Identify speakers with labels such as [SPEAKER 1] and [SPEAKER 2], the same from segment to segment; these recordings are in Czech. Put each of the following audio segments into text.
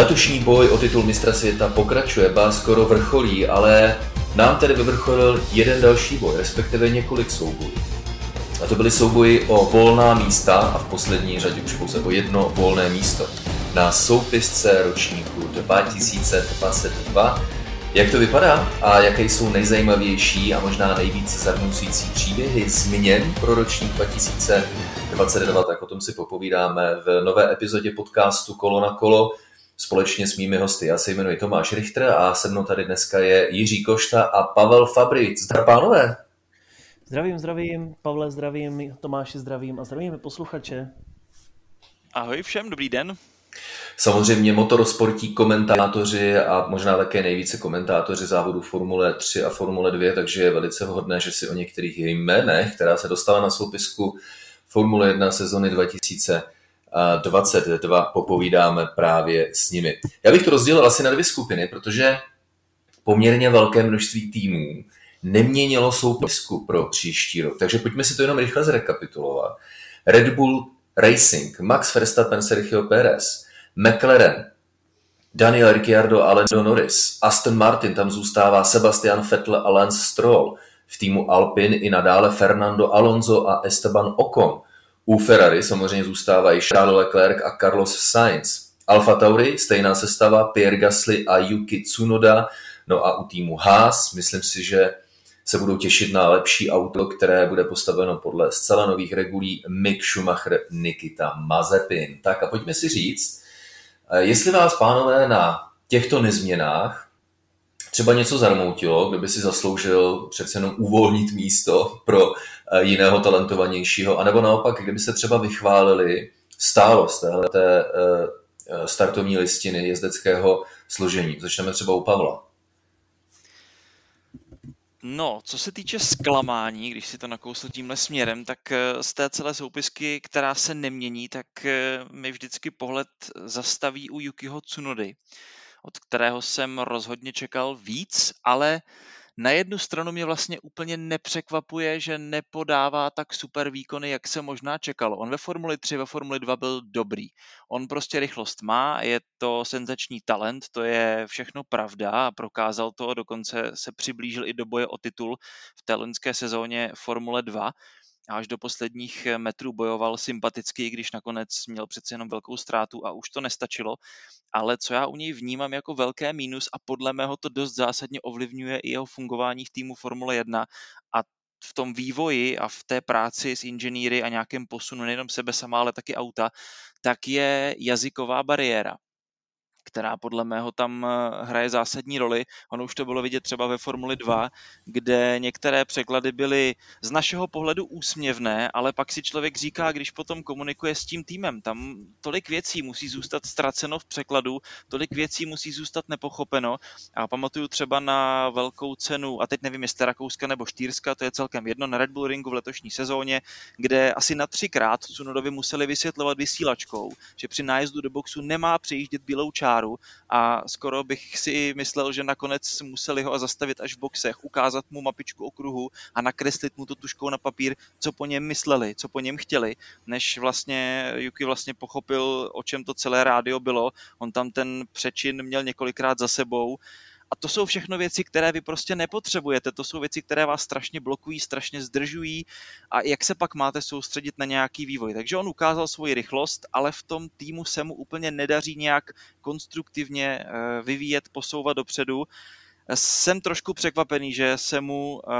[SPEAKER 1] Letošní boj o titul mistra světa pokračuje, ba skoro vrcholí, ale nám tedy vyvrcholil jeden další boj, respektive několik soubojů. A to byly souboji o volná místa a v poslední řadě už pouze o jedno volné místo na soupisce ročníku 2022. Jak to vypadá a jaké jsou nejzajímavější a možná nejvíce zarmucující příběhy změn pro ročník 2022, tak o tom si popovídáme v nové epizodě podcastu Kolo na kolo společně s mými hosty. Já se jmenuji Tomáš Richter a se mnou tady dneska je Jiří Košta a Pavel Fabric. Zdar pánové!
[SPEAKER 2] Zdravím, zdravím, Pavle, zdravím, Tomáši, zdravím a zdravíme posluchače.
[SPEAKER 3] Ahoj všem, dobrý den.
[SPEAKER 1] Samozřejmě motorsportí komentátoři a možná také nejvíce komentátoři závodu Formule 3 a Formule 2, takže je velice vhodné, že si o některých jménech, která se dostala na soupisku Formule 1 sezony 2022, popovídáme právě s nimi. Já bych to rozdělil asi na dvě skupiny, protože poměrně velké množství týmů neměnilo soupisku pro příští rok. Takže pojďme si to jenom rychle zrekapitulovat. Red Bull Racing, Max Verstappen, Sergio Perez, McLaren, Daniel Ricciardo a Lando Norris, Aston Martin, tam zůstává Sebastian Vettel a Lance Stroll, v týmu Alpine i nadále Fernando Alonso a Esteban Ocon. U Ferrari samozřejmě zůstávají Charles Leclerc a Carlos Sainz. Alfa Tauri, stejná sestava, Pierre Gasly a Yuki Tsunoda. No a u týmu Haas, myslím si, že se budou těšit na lepší auto, které bude postaveno podle zcela nových regulí Mick Schumacher, Nikita Mazepin. Tak a pojďme si říct, eh, jestli vás, pánové, na těchto nezměnách třeba něco zarmoutilo, kdo by si zasloužil přece jenom uvolnit místo pro eh, jiného talentovanějšího, anebo naopak, kdyby se třeba vychválili stálost téhle té eh, startovní listiny jezdeckého složení. Začneme třeba u Pavla.
[SPEAKER 3] No, co se týče zklamání, když si to nakousl tímhle směrem, tak eh, z té celé soupisky, která se nemění, tak eh, mi vždycky pohled zastaví u Yukiho Tsunody, od kterého jsem rozhodně čekal víc, ale na jednu stranu mě vlastně úplně nepřekvapuje, že nepodává tak super výkony, jak se možná čekalo. On ve Formuli 3, ve Formuli 2 byl dobrý. On prostě rychlost má, je to senzační talent, to je všechno pravda a prokázal to, dokonce se přiblížil i do boje o titul v té loňské sezóně Formule 2 až do posledních eh, metrů bojoval sympaticky, když nakonec měl přece jenom velkou ztrátu a už to nestačilo. Ale co já u něj vnímám jako velké mínus a podle mého to dost zásadně ovlivňuje i jeho fungování v týmu Formule 1 a v tom vývoji a v té práci s inženýry a nějakém posunu nejenom sebe sama, ale taky auta, tak je jazyková bariéra která podle mého tam eh, hraje zásadní roli. Ono už to bylo vidět třeba ve Formuli 2, kde některé překlady byly z našeho pohledu úsměvné, ale pak si člověk říká, když potom komunikuje s tím týmem, tam tolik věcí musí zůstat ztraceno v překladu, tolik věcí musí zůstat nepochopeno. A pamatuju třeba na velkou cenu, a teď nevím, jestli Rakouska nebo Štýrska, to je celkem jedno, na Red Bull Ringu v letošní sezóně, kde asi na třikrát Cunodovi museli vysvětlovat vysílačkou, že při nájezdu do boxu nemá přejíždět bílou čáru čáru a skoro bych si myslel, že nakonec museli ho zastavit až v boxech, ukázat mu mapičku okruhu a nakreslit mu to tuškou na papír, co po něm mysleli, co po něm chtěli, než vlastně Yuki vlastně pochopil, o čem to celé rádio bylo. On tam ten přečin měl několikrát za sebou a to jsou všechno věci, které vy prostě nepotřebujete. To jsou věci, které vás strašně blokují, strašně zdržují a jak se pak máte soustředit na nějaký vývoj. Takže on ukázal svoji rychlost, ale v tom týmu se mu úplně nedaří nějak konstruktivně eh, vyvíjet, posouvat dopředu. Jsem trošku překvapený, že se mu uh,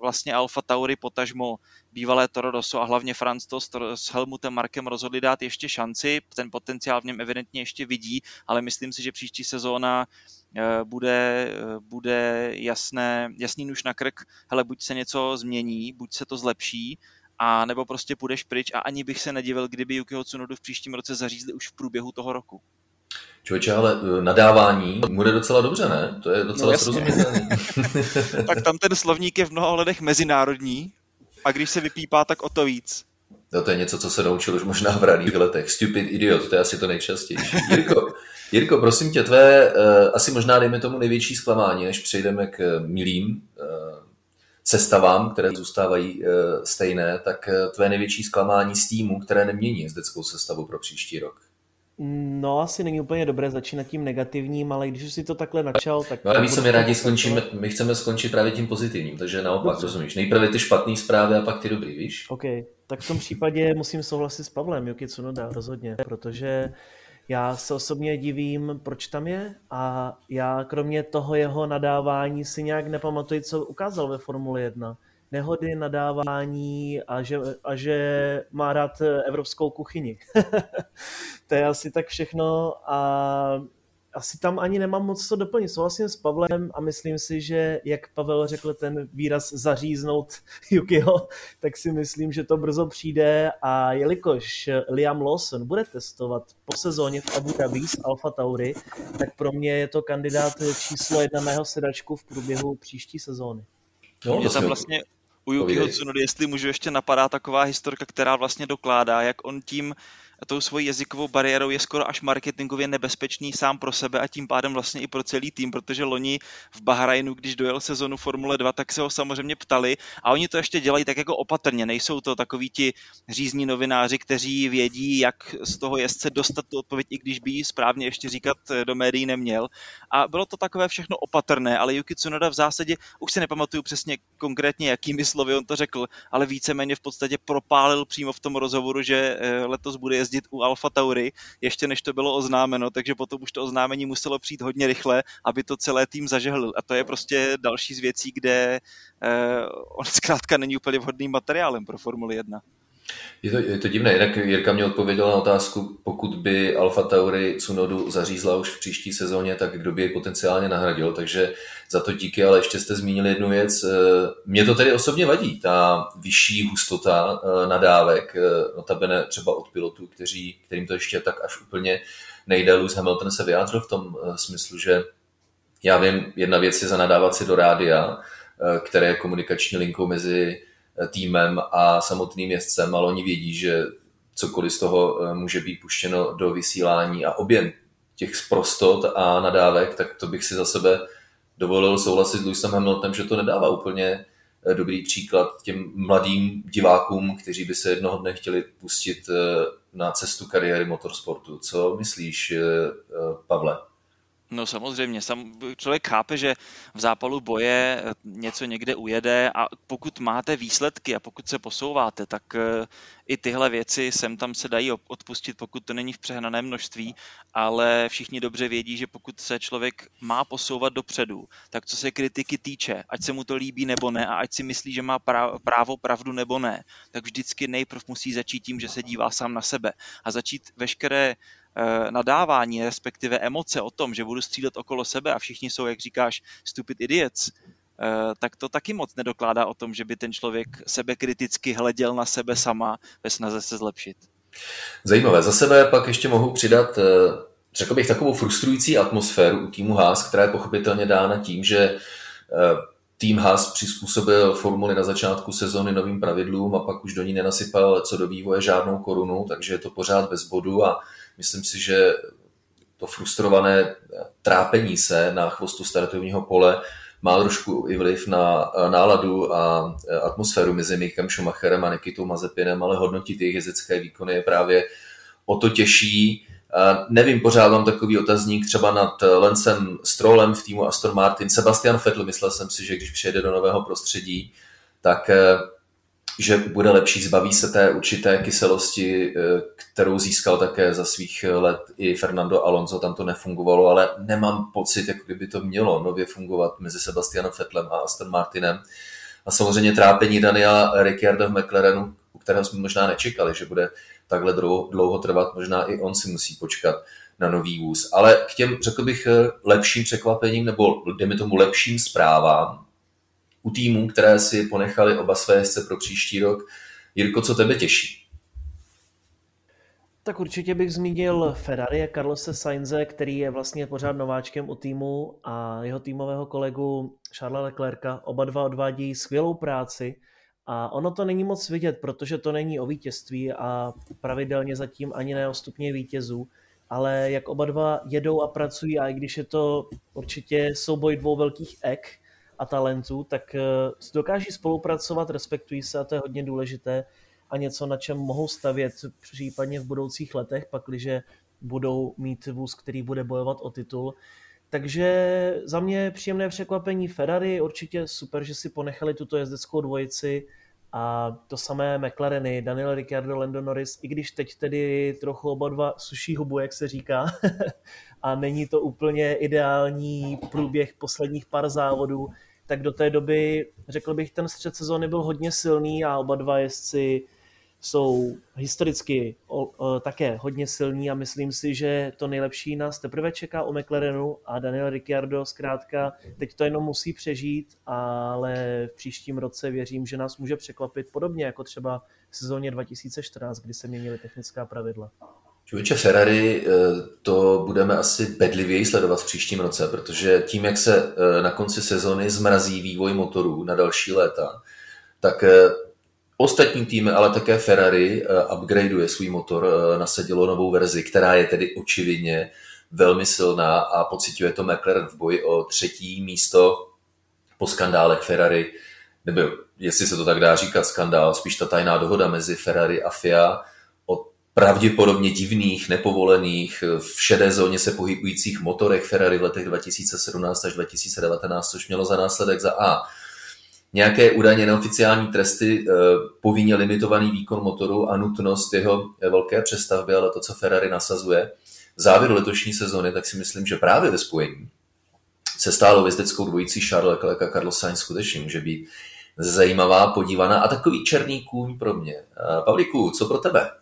[SPEAKER 3] vlastně Alfa Tauri potažmo bývalé Toro a hlavně Franz Tost s Helmutem Markem rozhodli dát ještě šanci. Ten potenciál v něm evidentně ještě vidí, ale myslím si, že příští sezóna uh, bude, uh, bude jasné, jasný nůž na krk. Hele, buď se něco změní, buď se to zlepší, a nebo prostě půjdeš pryč a ani bych se nedivil, kdyby Yukiho Tsunodu v příštím roce zařízli už v průběhu toho roku.
[SPEAKER 1] Člověče, ale eh, nadávání bude docela dobře, ne? To je docela no, srozumitelné.
[SPEAKER 3] tak tam ten slovník je v mnoha ohledech mezinárodní a když se vypípá, tak o to víc.
[SPEAKER 1] No to je něco, co se naučil už možná v raných letech. Stupid idiot, to je asi to nejčastější. Jirko, Jirko prosím tě, tvé uh, asi možná dejme tomu největší zklamání, než přejdeme k uh, milým uh, sestavám, které zůstávají uh, stejné, tak uh, tvé největší zklamání z týmu, které nemění jezdeckou sestavu pro příští rok.
[SPEAKER 2] No, asi není úplně dobré začínat tím negativním, ale když si to takhle načal, tak...
[SPEAKER 1] No ale víš, co my rádi skončíme, my chceme skončit právě tím pozitivním, takže naopak, Dobře. rozumíš. Nejprve ty špatné zprávy a pak ty dobrý, víš?
[SPEAKER 2] OK, tak v tom případě musím souhlasit s Pavlem, Yuki Tsunoda, rozhodně, protože já se osobně divím, proč tam je a já kromě toho jeho nadávání si nějak nepamatuji, co ukázal ve Formule 1 nehody, nadávání a že, a že má rád evropskou kuchyni. to je asi tak všechno a asi tam ani nemám moc co doplnit. Souhlasím s Pavlem a myslím si, že jak Pavel řekl ten výraz zaříznout Yukiho, tak si myslím, že to brzo přijde a jelikož Liam Lawson bude testovat po sezóně v Abu Dhabi s Alfa Tauri, tak pro mě je to kandidát číslo jedna na jeho sedačku v průběhu příští sezóny.
[SPEAKER 3] No, je tam vlastně u Yukiho Tsunody, jestli můžu ještě napadá taková historka, která vlastně dokládá, jak on tím tou svojí jazykovou bariérou je skoro až marketingově nebezpečný sám pro sebe a tím pádem vlastně i pro celý tým, protože loni v Bahrajnu, když dojel sezonu Formule 2, tak se ho samozřejmě ptali a oni to ještě dělají tak jako opatrně, nejsou to takoví ti řízní novináři, kteří vědí, jak z toho jezdce dostat tu odpověď, i když by ji správně ještě říkat eh, do médií neměl. A bylo to takové všechno opatrné, ale Yuki Tsunoda v zásadě, už si nepamatuju přesně konkrétně, jakými slovy on to řekl, ale víceméně v podstatě propálil přímo v tom rozhovoru, že eh, letos bude jezdit jezdit u Alfa Tauri, ještě než to bylo oznámeno, takže potom už to oznámení muselo přijít hodně rychle, aby to celé tým zažehlil. A to je prostě další z věcí, kde eh, on zkrátka není úplně vhodným materiálem pro Formuli 1.
[SPEAKER 1] Je to, je to divné, jinak Jirka mě odpověděl na otázku, pokud by Alfa Tauri Cunodu zařízla už v příští sezóně, tak kdo by jej potenciálně nahradil, takže za to díky, ale ještě jste zmínili jednu věc. Eh, mě to tedy osobně vadí, ta vyšší hustota eh, nadávek, eh, notabene třeba od pilotů, kteří, kterým to ještě tak až úplně nejde. Lewis Hamilton se vyjádřil v tom smyslu, že já vím, jedna věc je zanadávat si do rádia, které je komunikační linkou mezi týmem a samotným jezdcem, ale oni vědí, že cokoliv z toho eh, může být puštěno do vysílání a objem těch sprostot a nadávek, tak to bych si za sebe dovolil souhlasit s Lewisem Hamiltonem, že to nedává úplně eh, dobrý příklad těm mladým divákům, kteří by se jednoho dne chtěli pustit eh, na cestu kariéry motorsportu. Co myslíš, Pavle?
[SPEAKER 3] No samozřejmě, sam, člověk chápe, že v zápalu boje eh, něco někde ujede a pokud máte výsledky a pokud se posouváte, tak eh, i tyhle věci sem tam se dají odpustit, pokud to není v přehnaném množství, ale všichni dobře vědí, že pokud se člověk má posouvat dopředu, tak co se kritiky týče, ať se mu to líbí nebo ne a ať si myslí, že má právo pravdu nebo ne, tak vždycky nejprv musí začít tím, že se dívá sám na sebe a začít veškeré nadávání, respektive emoce o tom, že budu střílet okolo sebe a všichni jsou, jak říkáš, stupid idiots, eh, tak to taky moc nedokládá o tom, že by ten člověk sebe kriticky hleděl na sebe sama ve snaze se zlepšit.
[SPEAKER 1] Zajímavé. Za sebe pak ještě mohu přidat, eh, řekl bych, takovou frustrující atmosféru u týmu Haas, která je pochopitelně dána tím, že tým Haas přizpůsobil formuli na začátku sezóny novým pravidlům a pak už do ní nenasypal co do vývoje žádnou korunu, takže je to pořád bez bodu a myslím si, že to frustrované trápení se na chvostu startovního pole má trošku i vliv na náladu a atmosféru mezi Mikem Schumacherem a Nikitou Mazepinem, ale hodnotit jejich jezdecké výkony je právě o to těžší. Nevím, pořád mám takový otazník třeba nad Lencem Strollem v týmu Aston Martin. Sebastian Vettel, myslel jsem si, že když přijede do nového prostředí, tak že bude lepší, zbaví se té určité kyselosti, eh, kterou získal také za svých let i Fernando Alonso, tam to nefungovalo, ale nemám pocit, jako kdyby to mělo nově fungovat mezi Sebastianem Fettlem a Aston Martinem. A samozřejmě trápení Daniela Ricciarda v McLarenu, u kterého jsme možná nečekali, že bude takhle dlouho trvat, možná i on si musí počkat na nový vůz. Ale k těm, řekl bych, eh, lepším překvapením, nebo dejme tomu lepším zprávám, u týmů, které si ponechali oba své jezdce pro příští rok. Jirko, co tebe těší?
[SPEAKER 2] Tak určitě bych zmínil Ferrari a Carlose Sainze, který je vlastně pořád nováčkem u týmu a jeho týmového kolegu Charlesa Leclerca. Oba dva odvádí skvělou práci a ono to není moc vidět, protože to není o vítězství a pravidelně zatím ani ne o stupně vítězů, ale jak oba dva jedou a pracují a i když je to určitě souboj dvou velkých ek, a talentů, tak eh, dokáží spolupracovat, respektují se a to je hodně důležité a něco, na čem mohou stavět případně v budoucích letech, pakliže budou mít vůz, který bude bojovat o titul. Takže za mě příjemné překvapení Ferrari, určitě super, že si ponechali tuto jezdeckou dvojici a to samé McLareny, Daniel Ricciardo, Lando Norris, i když teď tedy trochu oba dva suší hubu, jak se říká, a není to úplně ideální průběh posledních pár závodů, tak do té doby, řekl bych, ten střed sezóny byl hodně silný a oba dva jezdci jsou historicky o, o, také hodně silní a myslím si, že to nejlepší nás teprve čeká u McLarenu a Daniel Ricciardo zkrátka teď to jenom musí přežít, ale v příštím roce věřím, že nás může překvapit podobně jako třeba v sezóně 2014, kdy se měnily technická pravidla.
[SPEAKER 1] Člověče Ferrari, eh, to budeme asi bedlivěji sledovat v příštím roce, protože tím, jak se eh, na konci sezony zmrazí vývoj motorů na další léta, tak eh, ostatní týmy, ale také Ferrari upgradeuje svůj motor, nasadilo novou verzi, která je tedy očividně velmi silná a pocituje to McLaren v boji o třetí místo po skandálech Ferrari, nebo jestli se to tak dá říkat skandál, spíš ta tajná dohoda mezi Ferrari a FIA, pravděpodobně divných, nepovolených, v šedé zóně se pohybujících motorech Ferrari v letech 2017 až 2019, což mělo za následek za A. Nějaké údajně neoficiální tresty eh, povinně limitovaný výkon motoru a nutnost jeho velké přestavby, ale to, co Ferrari nasazuje v závěru letošní sezony, tak si myslím, že právě ve spojení se stálou jezdeckou dvojicí Charles Leclerc a Carlos Sainz skutečně může být zajímavá, podívaná a takový černý kůň pro mě. Eh, Pavlíku, co pro tebe?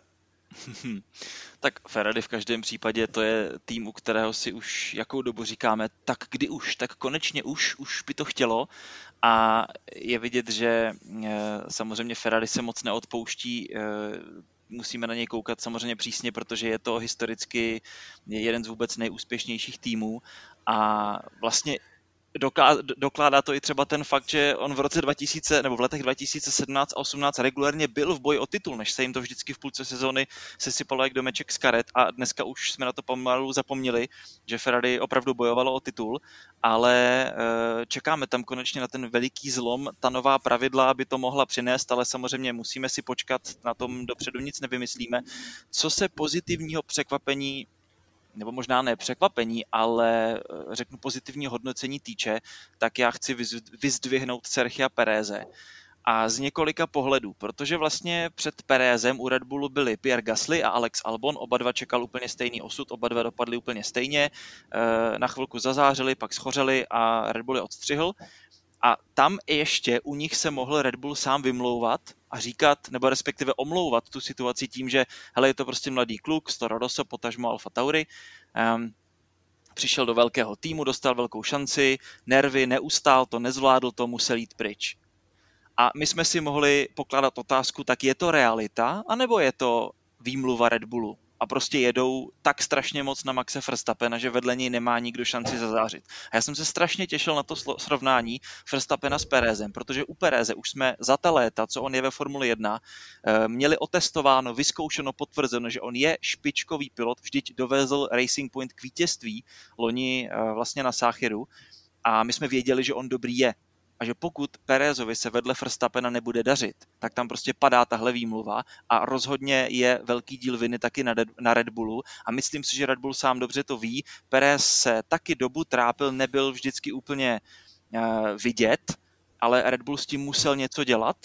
[SPEAKER 3] tak Ferrari v každém případě to je tým, u kterého si už jakou dobu říkáme, tak kdy už, tak konečně už, už by to chtělo. A je vidět, že eh, samozřejmě Ferrari se moc neodpouští eh, musíme na něj koukat samozřejmě přísně, protože je to historicky jeden z vůbec nejúspěšnějších týmů. A vlastně dokládá to i třeba ten fakt, že on v roce 2000 nebo v letech 2017 a 18 regulárně byl v boji o titul, než se jim to vždycky v půlce sezóny sesypalo jak domeček z karet a dneska už jsme na to pomalu zapomněli, že Ferrari opravdu bojovalo o titul, ale eh, čekáme tam konečně na ten veliký zlom, ta nová pravidla, aby to mohla přinést, ale samozřejmě musíme si počkat, na tom dopředu nic nevymyslíme. Co se pozitivního překvapení nebo možná ne překvapení, ale eh, řeknu pozitivní hodnocení týče, tak já chci vyzdvihnout Sergia Pereze. A z několika pohledů, protože vlastně před Perezem u Red Bullu byli Pierre Gasly a Alex Albon, oba dva čekal úplně stejný osud, oba dva dopadli úplně stejně, eh, na chvilku zazářili, pak schořeli a Red Bull je odstřihl. A tam ještě u nich se mohl Red Bull sám vymlouvat a říkat, nebo respektive omlouvat tu situaci tím, že hele, je to prostě mladý kluk, Storo Rosso, potažmo Alfa Tauri, um, přišel do velkého týmu, dostal velkou šanci, nervy, neustál to, nezvládl to, musel jít pryč. A my jsme si mohli pokládat otázku, tak je to realita, anebo je to výmluva Red Bullu? A prostě jedou tak strašně moc na Maxe Verstappena, že vedle něj nemá nikdo šanci zazářit. A já jsem se strašně těšil na to srovnání Verstappena s Perezem, protože u Pereze už jsme za ta léta, co on je ve Formuli 1, eh, měli otestováno, vyzkoušeno, potvrzeno, že on je špičkový pilot, vždyť dovezl Racing Point k vítězství loni eh, vlastně na Sáchiru a my jsme věděli, že on dobrý je a že pokud Perezovi se vedle Verstappena nebude dařit, tak tam prostě padá tahle výmluva a rozhodně je velký díl viny taky na, Red Bullu a myslím si, že Red Bull sám dobře to ví. Perez se taky dobu trápil, nebyl vždycky úplně uh, vidět, ale Red Bull s tím musel něco dělat,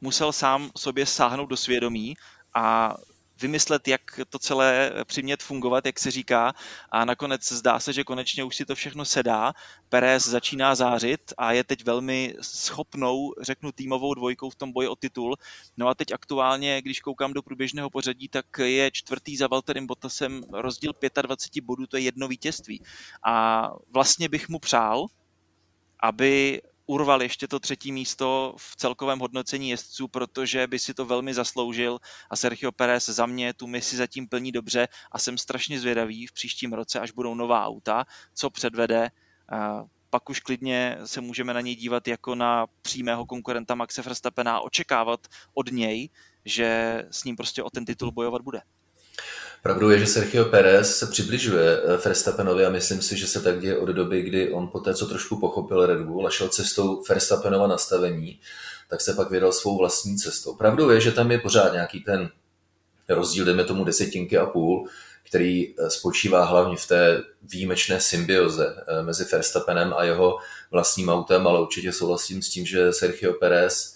[SPEAKER 3] musel sám sobě sáhnout do svědomí a vymyslet, jak to celé přimět fungovat, jak se říká a nakonec zdá se, že konečně už si to všechno sedá. Perez začíná zářit a je teď velmi schopnou, řeknu, týmovou dvojkou v tom boji o titul. No a teď aktuálně, když koukám do průběžného pořadí, tak je čtvrtý za Valterem Bottasem rozdíl 25 bodů, to je jedno vítězství. A vlastně bych mu přál, aby urval ještě to třetí místo v celkovém hodnocení jezdců, protože by si to velmi zasloužil a Sergio Perez za mě tu misi zatím plní dobře a jsem strašně zvědavý v příštím roce, až budou nová auta, co předvede. Pak už klidně se můžeme na něj dívat jako na přímého konkurenta Maxe Verstappena a očekávat od něj, že s ním prostě o ten titul bojovat bude.
[SPEAKER 1] Pravdou je, že Sergio Perez se přibližuje eh, Verstappenovi a myslím si, že se tak děje od doby, kdy on po té, co trošku pochopil Red Bull a šel cestou Verstappenova nastavení, tak se pak vydal svou vlastní cestou. Pravdou je, že tam je pořád nějaký ten rozdíl, jdeme tomu desetinky a půl, který spočívá hlavně v té výjimečné symbioze mezi Verstappenem a jeho vlastním autem, ale určitě souhlasím s tím, že Sergio Perez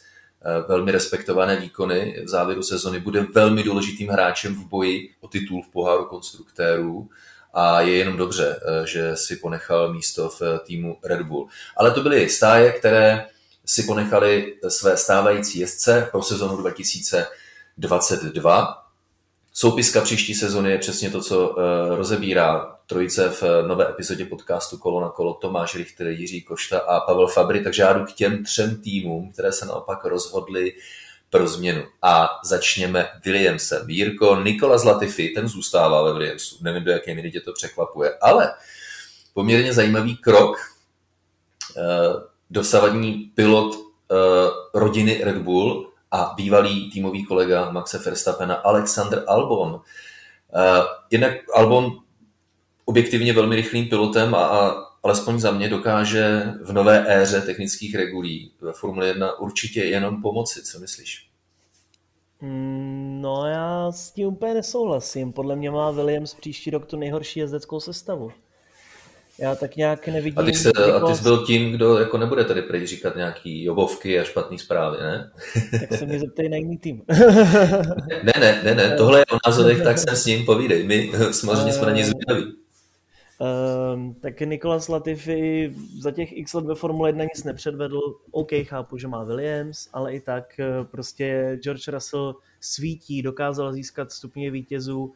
[SPEAKER 1] velmi respektované výkony v závěru sezony bude velmi důležitým hráčem v boji o titul v poháru konstruktérů a je jenom dobře, že si ponechal místo v týmu Red Bull. Ale to byly stáje, které si ponechali své stávající jezdce pro sezonu 2022. Soupiska příští sezony je přesně to, co uh, rozebírá trojice v nové epizodě podcastu Kolo na kolo Tomáš Richter, Jiří Košta a Pavel Fabry, takže já jdu k těm třem týmům, které se naopak rozhodly pro změnu. A začněme Williamsem. Jirko, Nikola Zlatify, ten zůstává ve Williamsu. Nevím, do jaké míry tě to překvapuje, ale poměrně zajímavý krok. Uh, dosavadní pilot rodiny Red Bull a bývalý týmový kolega Maxe Verstappena Alexander Albon. Uh, jednak Albon objektivně velmi rychlým pilotem a, a alespoň za mě dokáže v nové éře technických regulí ve Formule 1 určitě jenom pomoci. Co myslíš?
[SPEAKER 2] Mm, no já s tím úplně nesouhlasím. Podle mě má Williams příští rok tu nejhorší jezdeckou sestavu. Já tak nějak nevidím...
[SPEAKER 1] A ty, se, a ty jsi byl tím, kdo jako nebude tady prej říkat nějaký jobovky a špatný zprávy, ne?
[SPEAKER 2] Tak se mě zeptej na jiný tým.
[SPEAKER 1] ne, ne, ne, ne, tohle je o názorech, tak jsem s ním povídej. My samozřejmě jsme na něj zvědaví.
[SPEAKER 2] Um, tak Nikolas Latifi za těch x let ve Formule 1 nic nepředvedl. OK, chápu, že má Williams, ale i tak eh, prostě George Russell svítí, dokázal získat stupně vítězů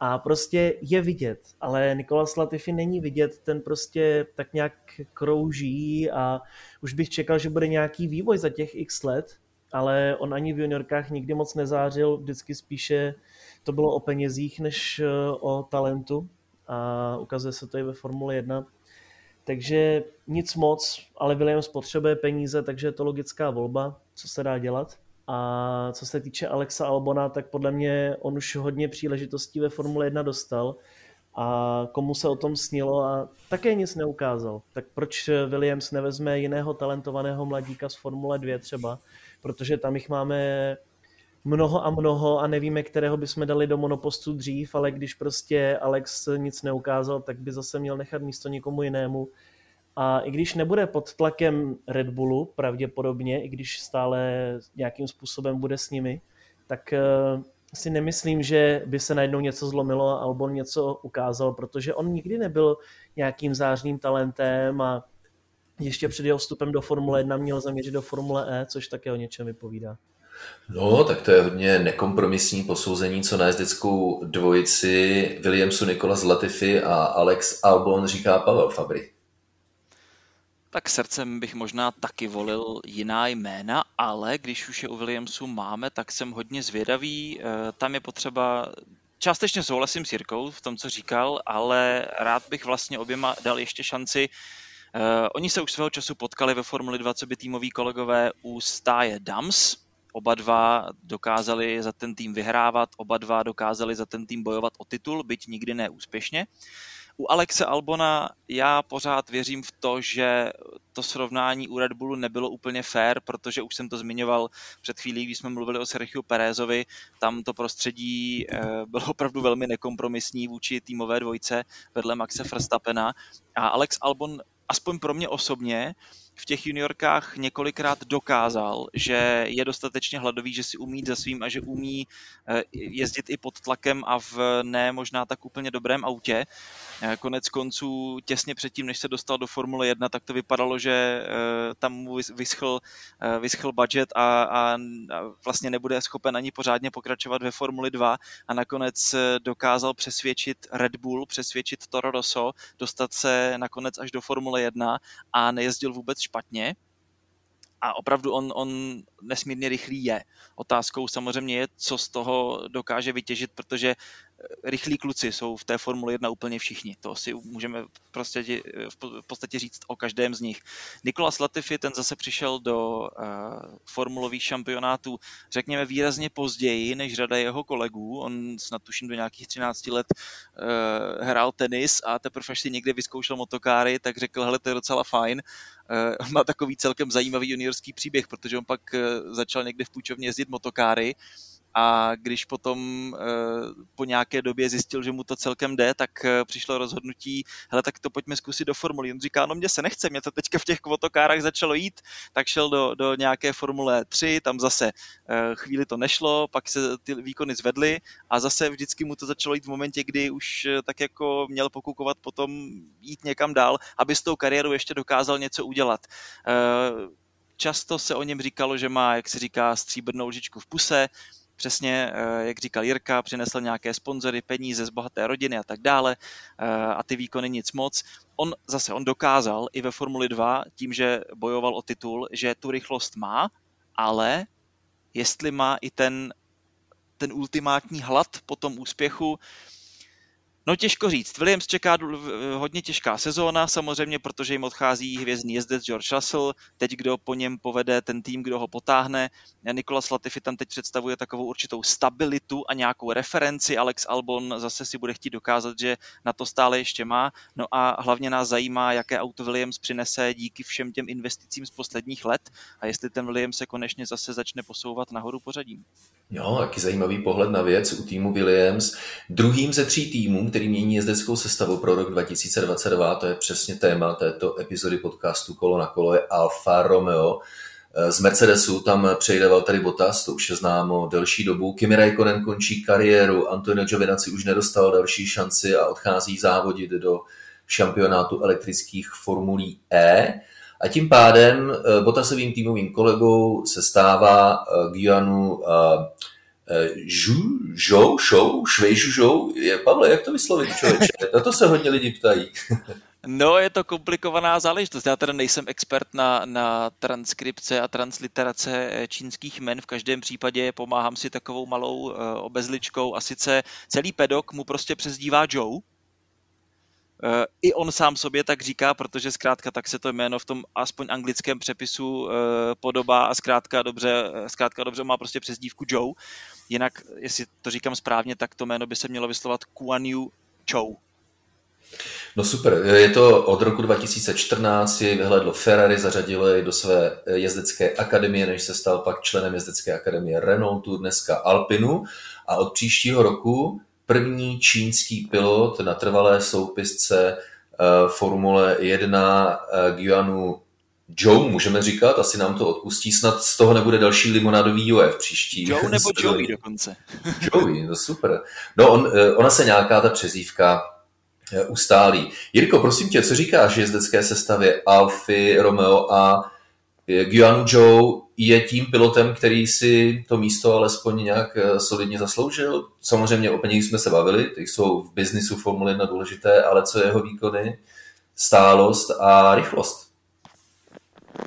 [SPEAKER 2] a prostě je vidět, ale Nikolas Latifi není vidět, ten prostě tak nějak krouží a už bych čekal, že bude nějaký vývoj za těch x let, ale on ani v juniorkách nikdy moc nezářil, vždycky spíše to bylo o penězích než eh, o talentu a ukazuje se to i ve Formule 1. Takže nic moc, ale Williams potřebuje peníze, takže je to logická volba, co se dá dělat. A co se týče Alexa Albona, tak podle mě on už hodně příležitostí ve Formule 1 dostal. A komu se o tom snilo a také nic neukázal. Tak proč Williams nevezme jiného talentovaného mladíka z Formule 2 třeba, protože tam jich máme mnoho a mnoho a nevíme, kterého bychom dali do monopostu dřív, ale když prostě Alex nic neukázal, tak by zase měl nechat místo někomu jinému a i když nebude pod tlakem Red Bullu, pravděpodobně, i když stále nějakým způsobem bude s nimi, tak eh, si nemyslím, že by se najednou něco zlomilo a Albon něco ukázal, protože on nikdy nebyl nějakým zářným talentem a ještě před jeho vstupem do Formule 1 měl zaměřit do Formule E, což také o něčem vypovídá.
[SPEAKER 1] No, tak to je hodně nekompromisní posouzení, co na jezdeckou dvojici Williamsu Nikola Latifi a Alex Albon říká Pavel Fabry.
[SPEAKER 3] Tak srdcem bych možná taky volil jiná jména, ale když už je u Williamsu máme, tak jsem hodně zvědavý. Eh, tam je potřeba Částečně souhlasím s Jirkou v tom, co říkal, ale rád bych vlastně oběma dal ještě šanci. Uh, oni se už svého času potkali ve Formuli 2, co by týmoví kolegové u stáje Dams. Oba dva dokázali za ten tým vyhrávat, oba dva dokázali za ten tým bojovat o titul, byť nikdy neúspěšně. U Alexe Albona já pořád věřím v to, že to srovnání u Red Bullu nebylo úplně fair, protože už jsem to zmiňoval před chvílí, když jsme mluvili o Sergio Pérezovi, tam to prostředí eh, bylo opravdu velmi nekompromisní vůči týmové dvojce vedle Maxe Verstappena. A Alex Albon aspoň pro mě osobně v těch juniorkách několikrát dokázal, že je dostatečně hladový, že si umí za svým a že umí eh, jezdit i pod tlakem a v ne možná tak úplně dobrém autě. Eh, konec konců těsně předtím, než se dostal do Formule 1, tak to vypadalo, že eh, tam mu vyschl, vyschl budget a, a vlastně nebude schopen ani pořádně pokračovat ve Formuli 2 a nakonec dokázal přesvědčit Red Bull, přesvědčit Toro Rosso, dostat se nakonec až do Formule 1 a nejezdil vůbec špatně a opravdu on, on nesmírně rychlý je. Otázkou samozřejmě je, co z toho dokáže vytěžit, protože rychlí kluci jsou v té Formule 1 úplně všichni. To si můžeme prostě v podstatě říct o každém z nich. Nikolas Latifi, ten zase přišel do uh, formulových šampionátů, řekněme, výrazně později než řada jeho kolegů. On snad tuším do nějakých 13 let uh, hrál tenis a teprve až si někde vyzkoušel motokáry, tak řekl, hele, to je docela fajn. Uh, má takový celkem zajímavý juniorský příběh, protože on pak uh, začal někde v půjčovně jezdit motokáry a když potom eh, po nějaké době zjistil, že mu to celkem jde, tak eh, přišlo rozhodnutí, hele, tak to pojďme zkusit do formuly. On říká, no mě se nechce, mě to teďka v těch kvotokárách začalo jít, tak šel do, do nějaké formule 3, tam zase eh, chvíli to nešlo, pak se ty výkony zvedly a zase vždycky mu to začalo jít v momentě, kdy už tak jako měl pokukovat potom jít někam dál, aby s tou kariérou ještě dokázal něco udělat. Často se o něm říkalo, že má, jak se říká, stříbrnou lžičku v puse, přesně, eh, jak říkal Jirka, přinesl nějaké sponzory, peníze z bohaté rodiny a tak dále eh, a ty výkony nic moc. On zase, on dokázal i ve Formuli 2 tím, že bojoval o titul, že tu rychlost má, ale jestli má i ten, ten ultimátní hlad po tom úspěchu, No těžko říct. Williams čeká hodně těžká sezóna, samozřejmě, protože jim odchází hvězdný jezdec George Russell. Teď, kdo po něm povede ten tým, kdo ho potáhne. Nikolas Latifi tam teď představuje takovou určitou stabilitu a nějakou referenci. Alex Albon zase si bude chtít dokázat, že na to stále ještě má. No a hlavně nás zajímá, jaké auto Williams přinese díky všem těm investicím z posledních let a jestli ten Williams se konečně zase začne posouvat nahoru pořadím.
[SPEAKER 1] Jo, jaký zajímavý pohled na věc u týmu Williams. Druhým ze tří týmů, který mění jezdeckou sestavu pro rok 2022, to je přesně téma této epizody podcastu Kolo na kolo, je Alfa Romeo. Z Mercedesu tam přejde Valtteri Bottas, to už je známo delší dobu. Kimi Raikkonen končí kariéru, Antonio Giovinazzi už nedostal další šanci a odchází závodit do šampionátu elektrických formulí E. A tím pádem eh, Bottasovým týmovým kolegou se stává eh, Guianu Žu, žou, šou, švejžu, žou. Je, Pavle, jak to vyslovit, člověče? Na to se hodně lidi ptají.
[SPEAKER 3] No, je to komplikovaná záležitost. Já teda nejsem expert na, na transkripce a transliterace eh, čínských men. V každém případě pomáhám si takovou malou uh, obezličkou a sice celý pedok mu prostě přezdívá Joe, Eh, I on sám sobě tak říká, protože zkrátka tak se to jméno v tom aspoň anglickém přepisu eh, podobá a zkrátka dobře, eh, zkrátka dobře má prostě přezdívku Joe. Jinak, jestli to říkám správně, tak to jméno by se mělo vyslovat Kuan Yu Chou.
[SPEAKER 1] No super, je to od roku 2014, ji vyhledlo Ferrari, zařadilo jej do své jezdecké akademie, než se stal pak členem jezdecké akademie Renaultu, dneska Alpinu a od příštího roku první čínský pilot na trvalé soupisce uh, Formule 1 uh, Guianu Joe, můžeme říkat, asi nám to odpustí, snad z toho nebude další limonádový UF příští.
[SPEAKER 3] Joe nebo Joey dokonce.
[SPEAKER 1] Joey, to super. No, on, eh, ona se nějaká ta přezívka ustálí. Jirko, prosím tě, co říkáš jezdecké sestavě Alfy, Romeo a Guianu Joe je tím pilotem, který si to místo alespoň nějak eh, solidně zasloužil. Samozřejmě o penězích jsme se bavili, ty jsou v biznisu Formule 1 důležité, ale co jeho výkony, stálost a rychlost.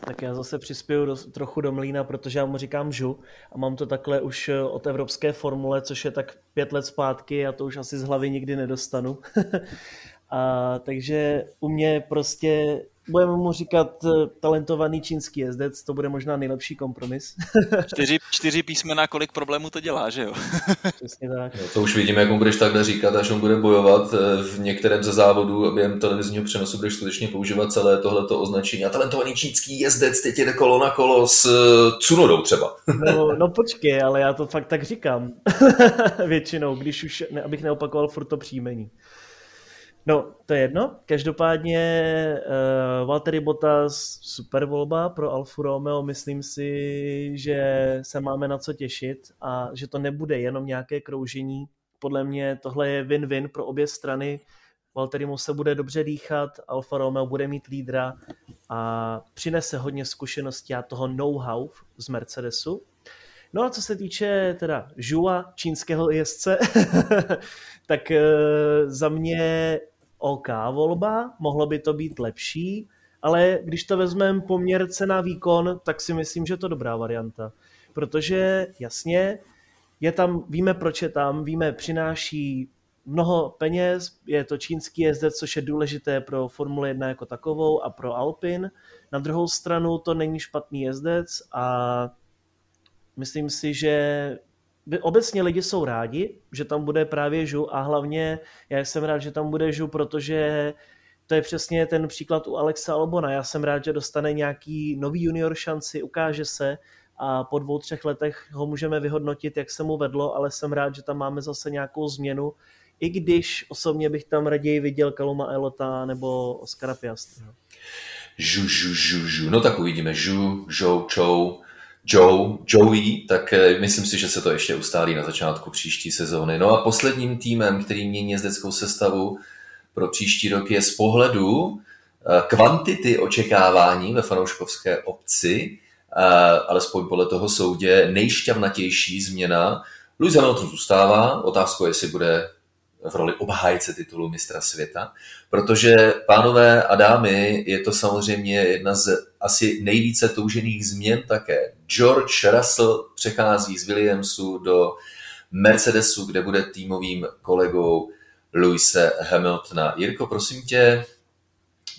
[SPEAKER 2] Tak já zase přispěju do, trochu do mlína, protože já mu říkám žu a mám to takhle už eh, od Evropské formule, což je tak pět let zpátky a to už asi z hlavy nikdy nedostanu. a, takže u mě prostě budeme mu říkat eh, talentovaný čínský jezdec, to bude možná nejlepší kompromis.
[SPEAKER 3] čtyři, čtyři písmena, kolik problémů to dělá, že jo?
[SPEAKER 1] Přesně tak. No, to už vidíme, jak mu budeš takhle říkat, až on bude bojovat eh, v některém ze závodů během televizního přenosu, budeš skutečně používat celé tohleto označení. A talentovaný čínský jezdec teď jde kolo na kolo s eh, Cunodou třeba.
[SPEAKER 2] no, no počkej, ale já to fakt tak říkám. Většinou, když už, ne, abych neopakoval furt to příjmení. No, to je jedno. Každopádně uh, Valtteri Bottas super volba pro Alfa Romeo. Myslím si, že se máme na co těšit a že to nebude jenom nějaké kroužení. Podle mě tohle je win-win pro obě strany. Valtterimu se bude dobře dýchat, Alfa Romeo bude mít lídra a přinese hodně zkušeností a toho know-how z Mercedesu. No a co se týče teda Žua, čínského jezdce, tak uh, za mě OK volba, mohlo by to být lepší, ale když to vezmeme poměr cena výkon, tak si myslím, že to dobrá varianta. Protože jasně, je tam, víme proč je tam, víme, přináší mnoho peněz, je to čínský jezdec, což je důležité pro Formule 1 jako takovou a pro Alpin. Na druhou stranu to není špatný jezdec a myslím si, že obecně lidi jsou rádi, že tam bude právě Žu a hlavně já jsem rád, že tam bude Žu, protože to je přesně ten příklad u Alexa Albona. Já jsem rád, že dostane nějaký nový junior šanci, ukáže se a po dvou, třech letech ho můžeme vyhodnotit, jak se mu vedlo, ale jsem rád, že tam máme zase nějakou změnu, i když osobně bych tam raději viděl Kaluma Elota nebo Oskara Piastri.
[SPEAKER 1] Žu, žu, žu, žu. No tak uvidíme. Žu, žou, čou, Joe, Joey, tak eh, myslím si, že se to ještě ustálí na začátku příští sezóny. No a posledním týmem, který mění jezdeckou sestavu pro příští rok je z pohledu eh, kvantity očekávání ve fanouškovské obci, eh, alespoň podle toho soudě, nejšťavnatější změna. Lewis Hamilton zůstává, otázkou je, jestli bude v roli obhájce titulu mistra světa, protože pánové a dámy, je to samozřejmě jedna z asi nejvíce toužených změn také. George Russell přechází z Williamsu do Mercedesu, kde bude týmovým kolegou Louise Hamiltona. Jirko, prosím tě,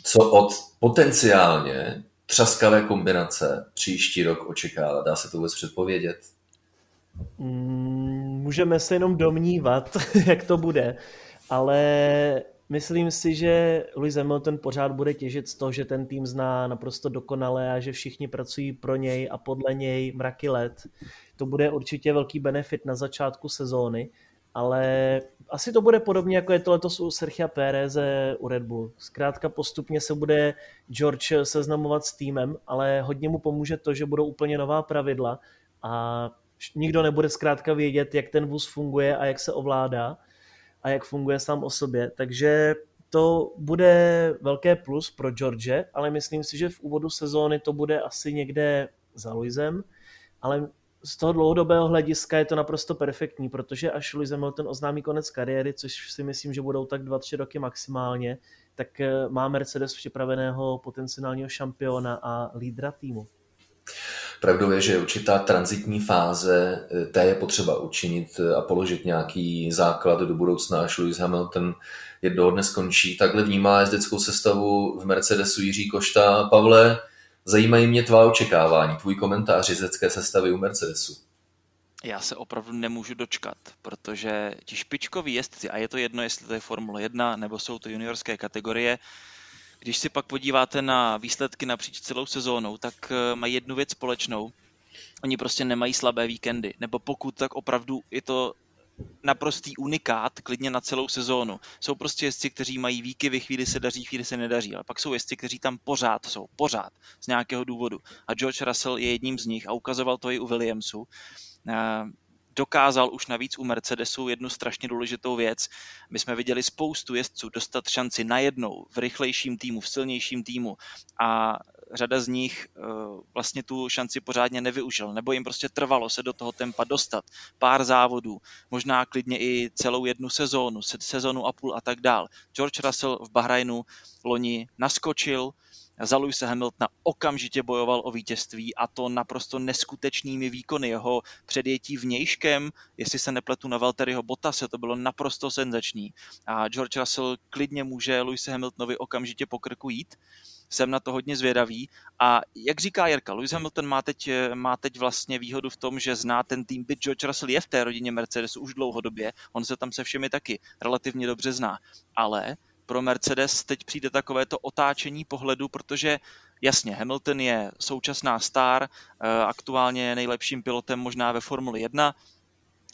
[SPEAKER 1] co od potenciálně třaskavé kombinace příští rok očekávat? Dá se to vůbec předpovědět?
[SPEAKER 2] Mm, můžeme se jenom domnívat, jak to bude, ale myslím si, že Lewis Hamilton pořád bude těžit z toho, že ten tým zná naprosto dokonale a že všichni pracují pro něj a podle něj mraky let. To bude určitě velký benefit na začátku sezóny, ale asi to bude podobně, jako je to letos u Sergio Péreze u Red Bull. Zkrátka postupně se bude George seznamovat s týmem, ale hodně mu pomůže to, že budou úplně nová pravidla a nikdo nebude zkrátka vědět, jak ten vůz funguje a jak se ovládá a jak funguje sám o sobě. Takže to bude velké plus pro George, ale myslím si, že v úvodu sezóny to bude asi někde za Luisem, ale z toho dlouhodobého hlediska je to naprosto perfektní, protože až Lewis Hamilton oznámí konec kariéry, což si myslím, že budou tak 2-3 roky maximálně, tak eh, má Mercedes připraveného potenciálního šampiona a lídra týmu.
[SPEAKER 1] Pravdou je, že určitá transitní fáze, eh, té je potřeba učinit eh, a položit nějaký základ do budoucna, až Lewis Hamilton jednoho dne skončí. Takhle vnímá jezdeckou sestavu v Mercedesu Jiří Košta. Pavle, zajímají mě tvá očekávání, tvůj komentář jezdecké sestavy u Mercedesu.
[SPEAKER 3] Já se opravdu nemůžu dočkat, protože ti špičkoví jezdci, a je to jedno, jestli to je Formule 1 nebo jsou to juniorské kategorie, když si pak podíváte na výsledky napříč celou sezónou, tak eh, mají jednu věc společnou. Oni prostě nemají slabé víkendy. Nebo pokud, tak opravdu je to naprostý unikát, klidně na celou sezónu. Jsou prostě jezdci, kteří mají výkyvy, chvíli se daří, chvíli se nedaří, ale pak jsou jezdci, kteří tam pořád jsou, pořád, z nějakého důvodu. A George Russell je jedním z nich a ukazoval to i u Williamsu. Dokázal už navíc u Mercedesu jednu strašně důležitou věc. My jsme viděli spoustu jezdců dostat šanci najednou v rychlejším týmu, v silnějším týmu a řada z nich eh, vlastně tu šanci pořádně nevyužil, nebo jim prostě trvalo se do toho tempa dostat. Pár závodů, možná klidně i celou jednu sezónu, sezónu a půl a tak dál. George Russell v Bahrajnu loni naskočil, za Lewisa Hamiltona okamžitě bojoval o vítězství a to naprosto neskutečnými výkony. Jeho předjetí vnějškem, jestli se nepletu na Valtteriho Bottase, to bylo naprosto senzační. A George Russell klidně může Lewisa Hamiltonovi okamžitě po krku jít. Jsem na to hodně zvědavý. A jak říká Jirka, Lewis Hamilton má teď, má teď vlastně výhodu v tom, že zná ten tým, byť George Russell je v té rodině Mercedesu už dlouhodobě, on se tam se všemi taky relativně dobře zná. Ale pro Mercedes teď přijde takové to otáčení pohledu, protože jasně, Hamilton je současná star, eh, aktuálně je nejlepším pilotem možná ve Formuli 1,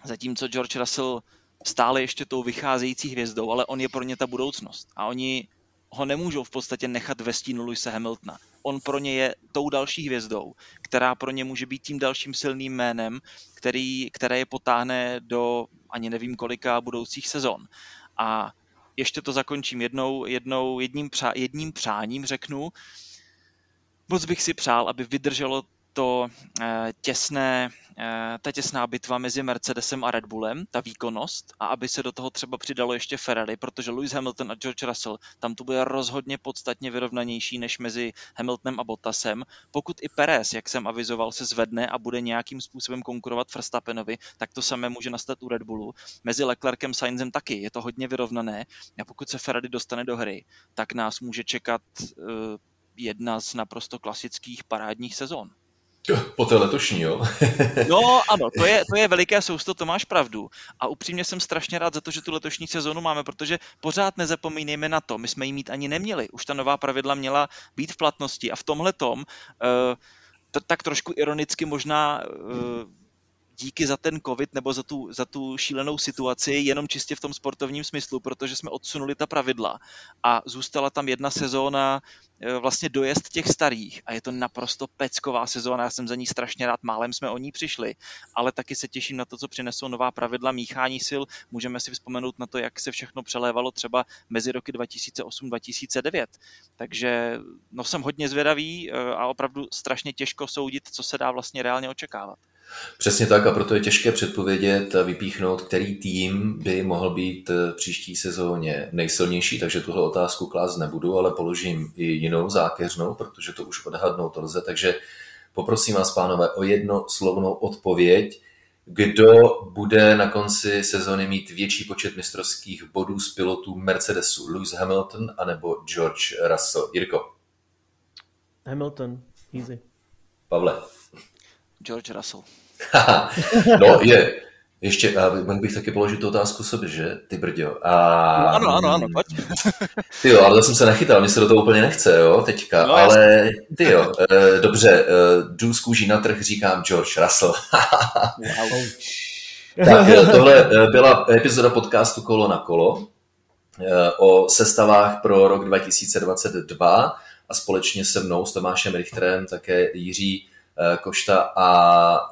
[SPEAKER 3] zatímco George Russell stále ještě tou vycházející hvězdou, ale on je pro ně ta budoucnost. A oni ho nemůžou v podstatě nechat ve stínu Luise Hamiltona. On pro ně je tou další hvězdou, která pro ně může být tím dalším silným jménem, který, které je potáhne do ani nevím kolika budoucích sezon. A ještě to zakončím jednou, jednou jedním, přá, jedním přáním, řeknu. Moc bych si přál, aby vydrželo to eh, těsné, eh, ta těsná bitva mezi Mercedesem a Red Bullem, ta výkonnost, a aby se do toho třeba přidalo ještě Ferrari, protože Lewis Hamilton a George Russell, tam to bude rozhodně podstatně vyrovnanější než mezi Hamiltonem a Bottasem. Pokud i Perez, jak jsem avizoval, se zvedne a bude nějakým způsobem konkurovat Verstappenovi, tak to samé může nastat u Red Bullu. Mezi Leclerkem a Sainzem taky je to hodně vyrovnané a pokud se Ferrari dostane do hry, tak nás může čekat uh, jedna z naprosto klasických parádních sezon.
[SPEAKER 1] Po té letošní, jo?
[SPEAKER 3] no ano, to je, to je veliké sousto, to máš pravdu. A upřímně jsem strašně rád za to, že tu letošní sezonu máme, protože pořád nezapomínejme na to, my jsme ji mít ani neměli. Už ta nová pravidla měla být v platnosti a v tomhle tom uh, tak trošku ironicky možná díky za ten covid nebo za tu, za tu šílenou situaci jenom čistě v tom sportovním smyslu, protože jsme odsunuli ta pravidla a zůstala tam jedna sezóna e, vlastně dojezd těch starých. A je to naprosto pecková sezóna, já jsem za ní strašně rád, málem jsme o ní přišli, ale taky se těším na to, co přinesou nová pravidla míchání sil, můžeme si vzpomenout na to, jak se všechno přelévalo třeba mezi roky 2008-2009, takže no jsem hodně zvědavý e, a opravdu strašně těžko soudit, co se dá vlastně reálně očekávat.
[SPEAKER 1] Přesně tak a proto je těžké předpovědět a vypíchnout, který tým by mohl být v příští sezóně nejsilnější, takže tuhle otázku klást nebudu, ale položím i jinou zákeřnou, protože to už odhadnout lze, takže poprosím vás, pánové, o jedno slovnou odpověď, kdo bude na konci sezóny mít větší počet mistrovských bodů z pilotů Mercedesu, Lewis Hamilton anebo George Russell? Jirko?
[SPEAKER 2] Hamilton, easy.
[SPEAKER 1] Pavle?
[SPEAKER 3] George Russell.
[SPEAKER 1] no, je. Ještě, mohl bych taky položit tu otázku sobě, že? Ty brďo. A...
[SPEAKER 3] No, ano, ano, ano, pojď.
[SPEAKER 1] ty jo, ale to jsem se nechytal, mi se do toho úplně nechce, jo, teďka. No, ale ty jo, e, dobře, e, jdu z kůží na trh, říkám George Russell. wow. tak eh, tohle byla epizoda podcastu Kolo na kolo o sestavách pro rok 2022 a společně se mnou, s Tomášem Richterem, také Jiří Eh, Košta a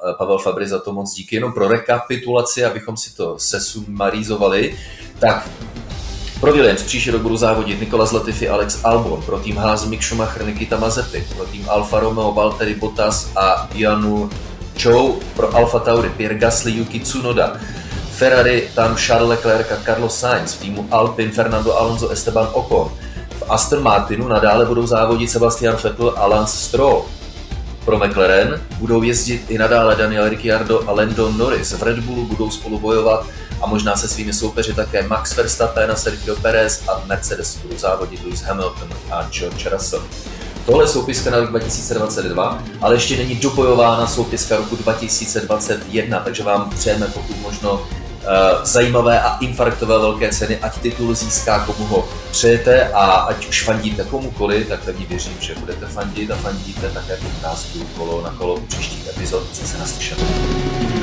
[SPEAKER 1] eh, Pavel Fabry za to moc díky. Jenom pro rekapitulaci, abychom si to sesumarizovali, tak pro Williams příští rok budou závodit Nikola Latifi, Alex Albon, pro tým Haas Mick Schumacher, Nikita Mazepy, pro tým Alfa Romeo, Valtteri Bottas a Janu Chou, pro Alfa Tauri Pierre Gasly, Yuki Tsunoda, Ferrari tam Charles Leclerc a Carlos Sainz, v týmu Alpine Fernando Alonso, Esteban Ocon, v Aston Martinu nadále budou závodit Sebastian Vettel a Lance Stroll, pro McLaren budou jezdit i nadále Daniel Ricciardo a Lando Norris. V Red Bullu budou spolu bojovat a možná se svými soupeři také Max Verstappen a Sergio Perez a v Mercedes budou závodit Lewis Hamilton a George Russell. Tohle je soupiska na rok 2022, ale ještě není dobojována soupiska roku 2021, takže vám přejeme pokud možno Eh, zajímavé a infarktové velké ceny, ať titul získá komu ho přejete a ať už fandíte komukoli, tak pevně věřím, že budete fandit a fandíte také podcastu kolo na kolo příštích epizod. Zase naslyšenou.